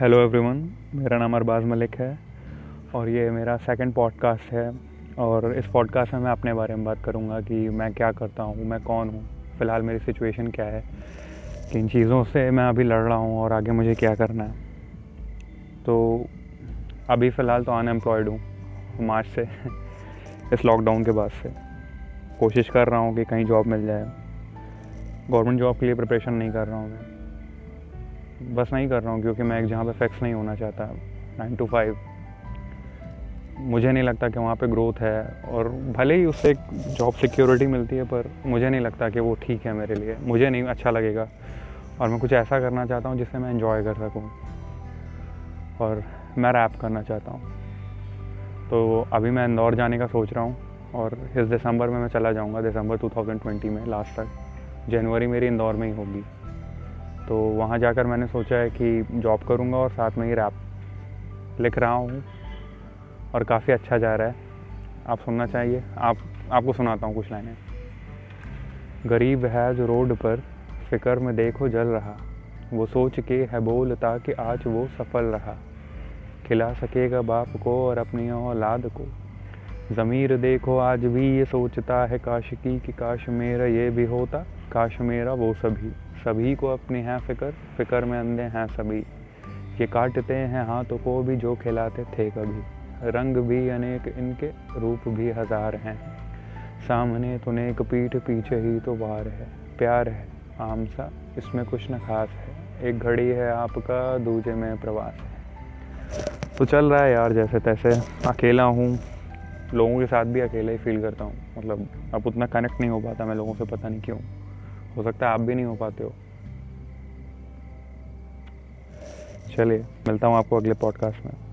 Hello everyone मेरा नाम अरबाज मलिक है और ये मेरा सेकंड पॉडकास्ट है और इस पॉडकास्ट में मैं अपने बारे में बात करूँगा कि मैं क्या करता हूँ, मैं कौन हूँ, फ़िलहाल मेरी सिचुएशन क्या है, किन चीज़ों से मैं अभी लड़ रहा हूँ और आगे मुझे क्या करना है। तो अभी फ़िलहाल तो अनएम्प्लॉयड हूँ, मार्च से, इस लॉकडाउन के बाद से। कोशिश कर रहा हूँ कि कहीं जॉब मिल जाए। गवर्नमेंट जॉब के लिए प्रिपरेशन नहीं कर रहा हूँ मैं। बस नहीं कर रहा हूँ, क्योंकि मैं एक जहाँ पे फिक्स नहीं होना चाहता नाइन टू फाइव मुझे नहीं लगता कि वहाँ पे ग्रोथ है, और भले ही उससे एक जॉब सिक्योरिटी मिलती है, पर मुझे नहीं लगता कि वो ठीक है मेरे लिए। मुझे नहीं अच्छा लगेगा। और मैं कुछ ऐसा करना चाहता हूँ जिससे मैं इन्जॉय कर सकूँ। और मैं रैप करना चाहता हूँ। तो अभी मैं इंदौर जाने का सोच रहा हूँ, और इस दिसंबर में मैं चला जाऊँगा, दिसंबर 2020 में लास्ट तक। जनवरी मेरी इंदौर में ही होगी। तो वहाँ जाकर मैंने सोचा है कि जॉब करूँगा और साथ में ही रैप लिख रहा हूँ और काफ़ी अच्छा जा रहा है। आप सुनना चाहिए। आप, आपको सुनाता हूँ कुछ लाइनें। गरीब है जो रोड पर, फ़िक्र में देखो जल रहा। वो सोच के है बोलता कि आज वो सफल रहा। खिला सकेगा बाप को और अपनी औलाद को। ज़मीर देखो, आज भी ये सोचता है काश की कि काश मेरा ये भी होता। काश मेरा वो सभी। सभी को अपनी हैं फ़िक्र फ़िक्र में अंधे हैं सभी। ये काटते हैं हाथों को भी, जो खिलाते थे कभी। रंग भी अनेक, इनके रूप भी हज़ार हैं। सामने तो नेक पीठ, पीछे ही तो वार है। प्यार है आम सा इसमें कुछ न खास है। एक घड़ी है आपका, दूजे में प्रवास है। तो चल रहा है यार जैसे तैसे। अकेला हूँ लोगों के साथ भी अकेला ही फील करता हूँ। मतलब अब उतना कनेक्ट नहीं हो पाता मैं लोगों से, पता नहीं क्यों। हो सकता है आप भी नहीं हो पाते हो। चलिए, मिलता हूँ आपको अगले पॉडकास्ट में।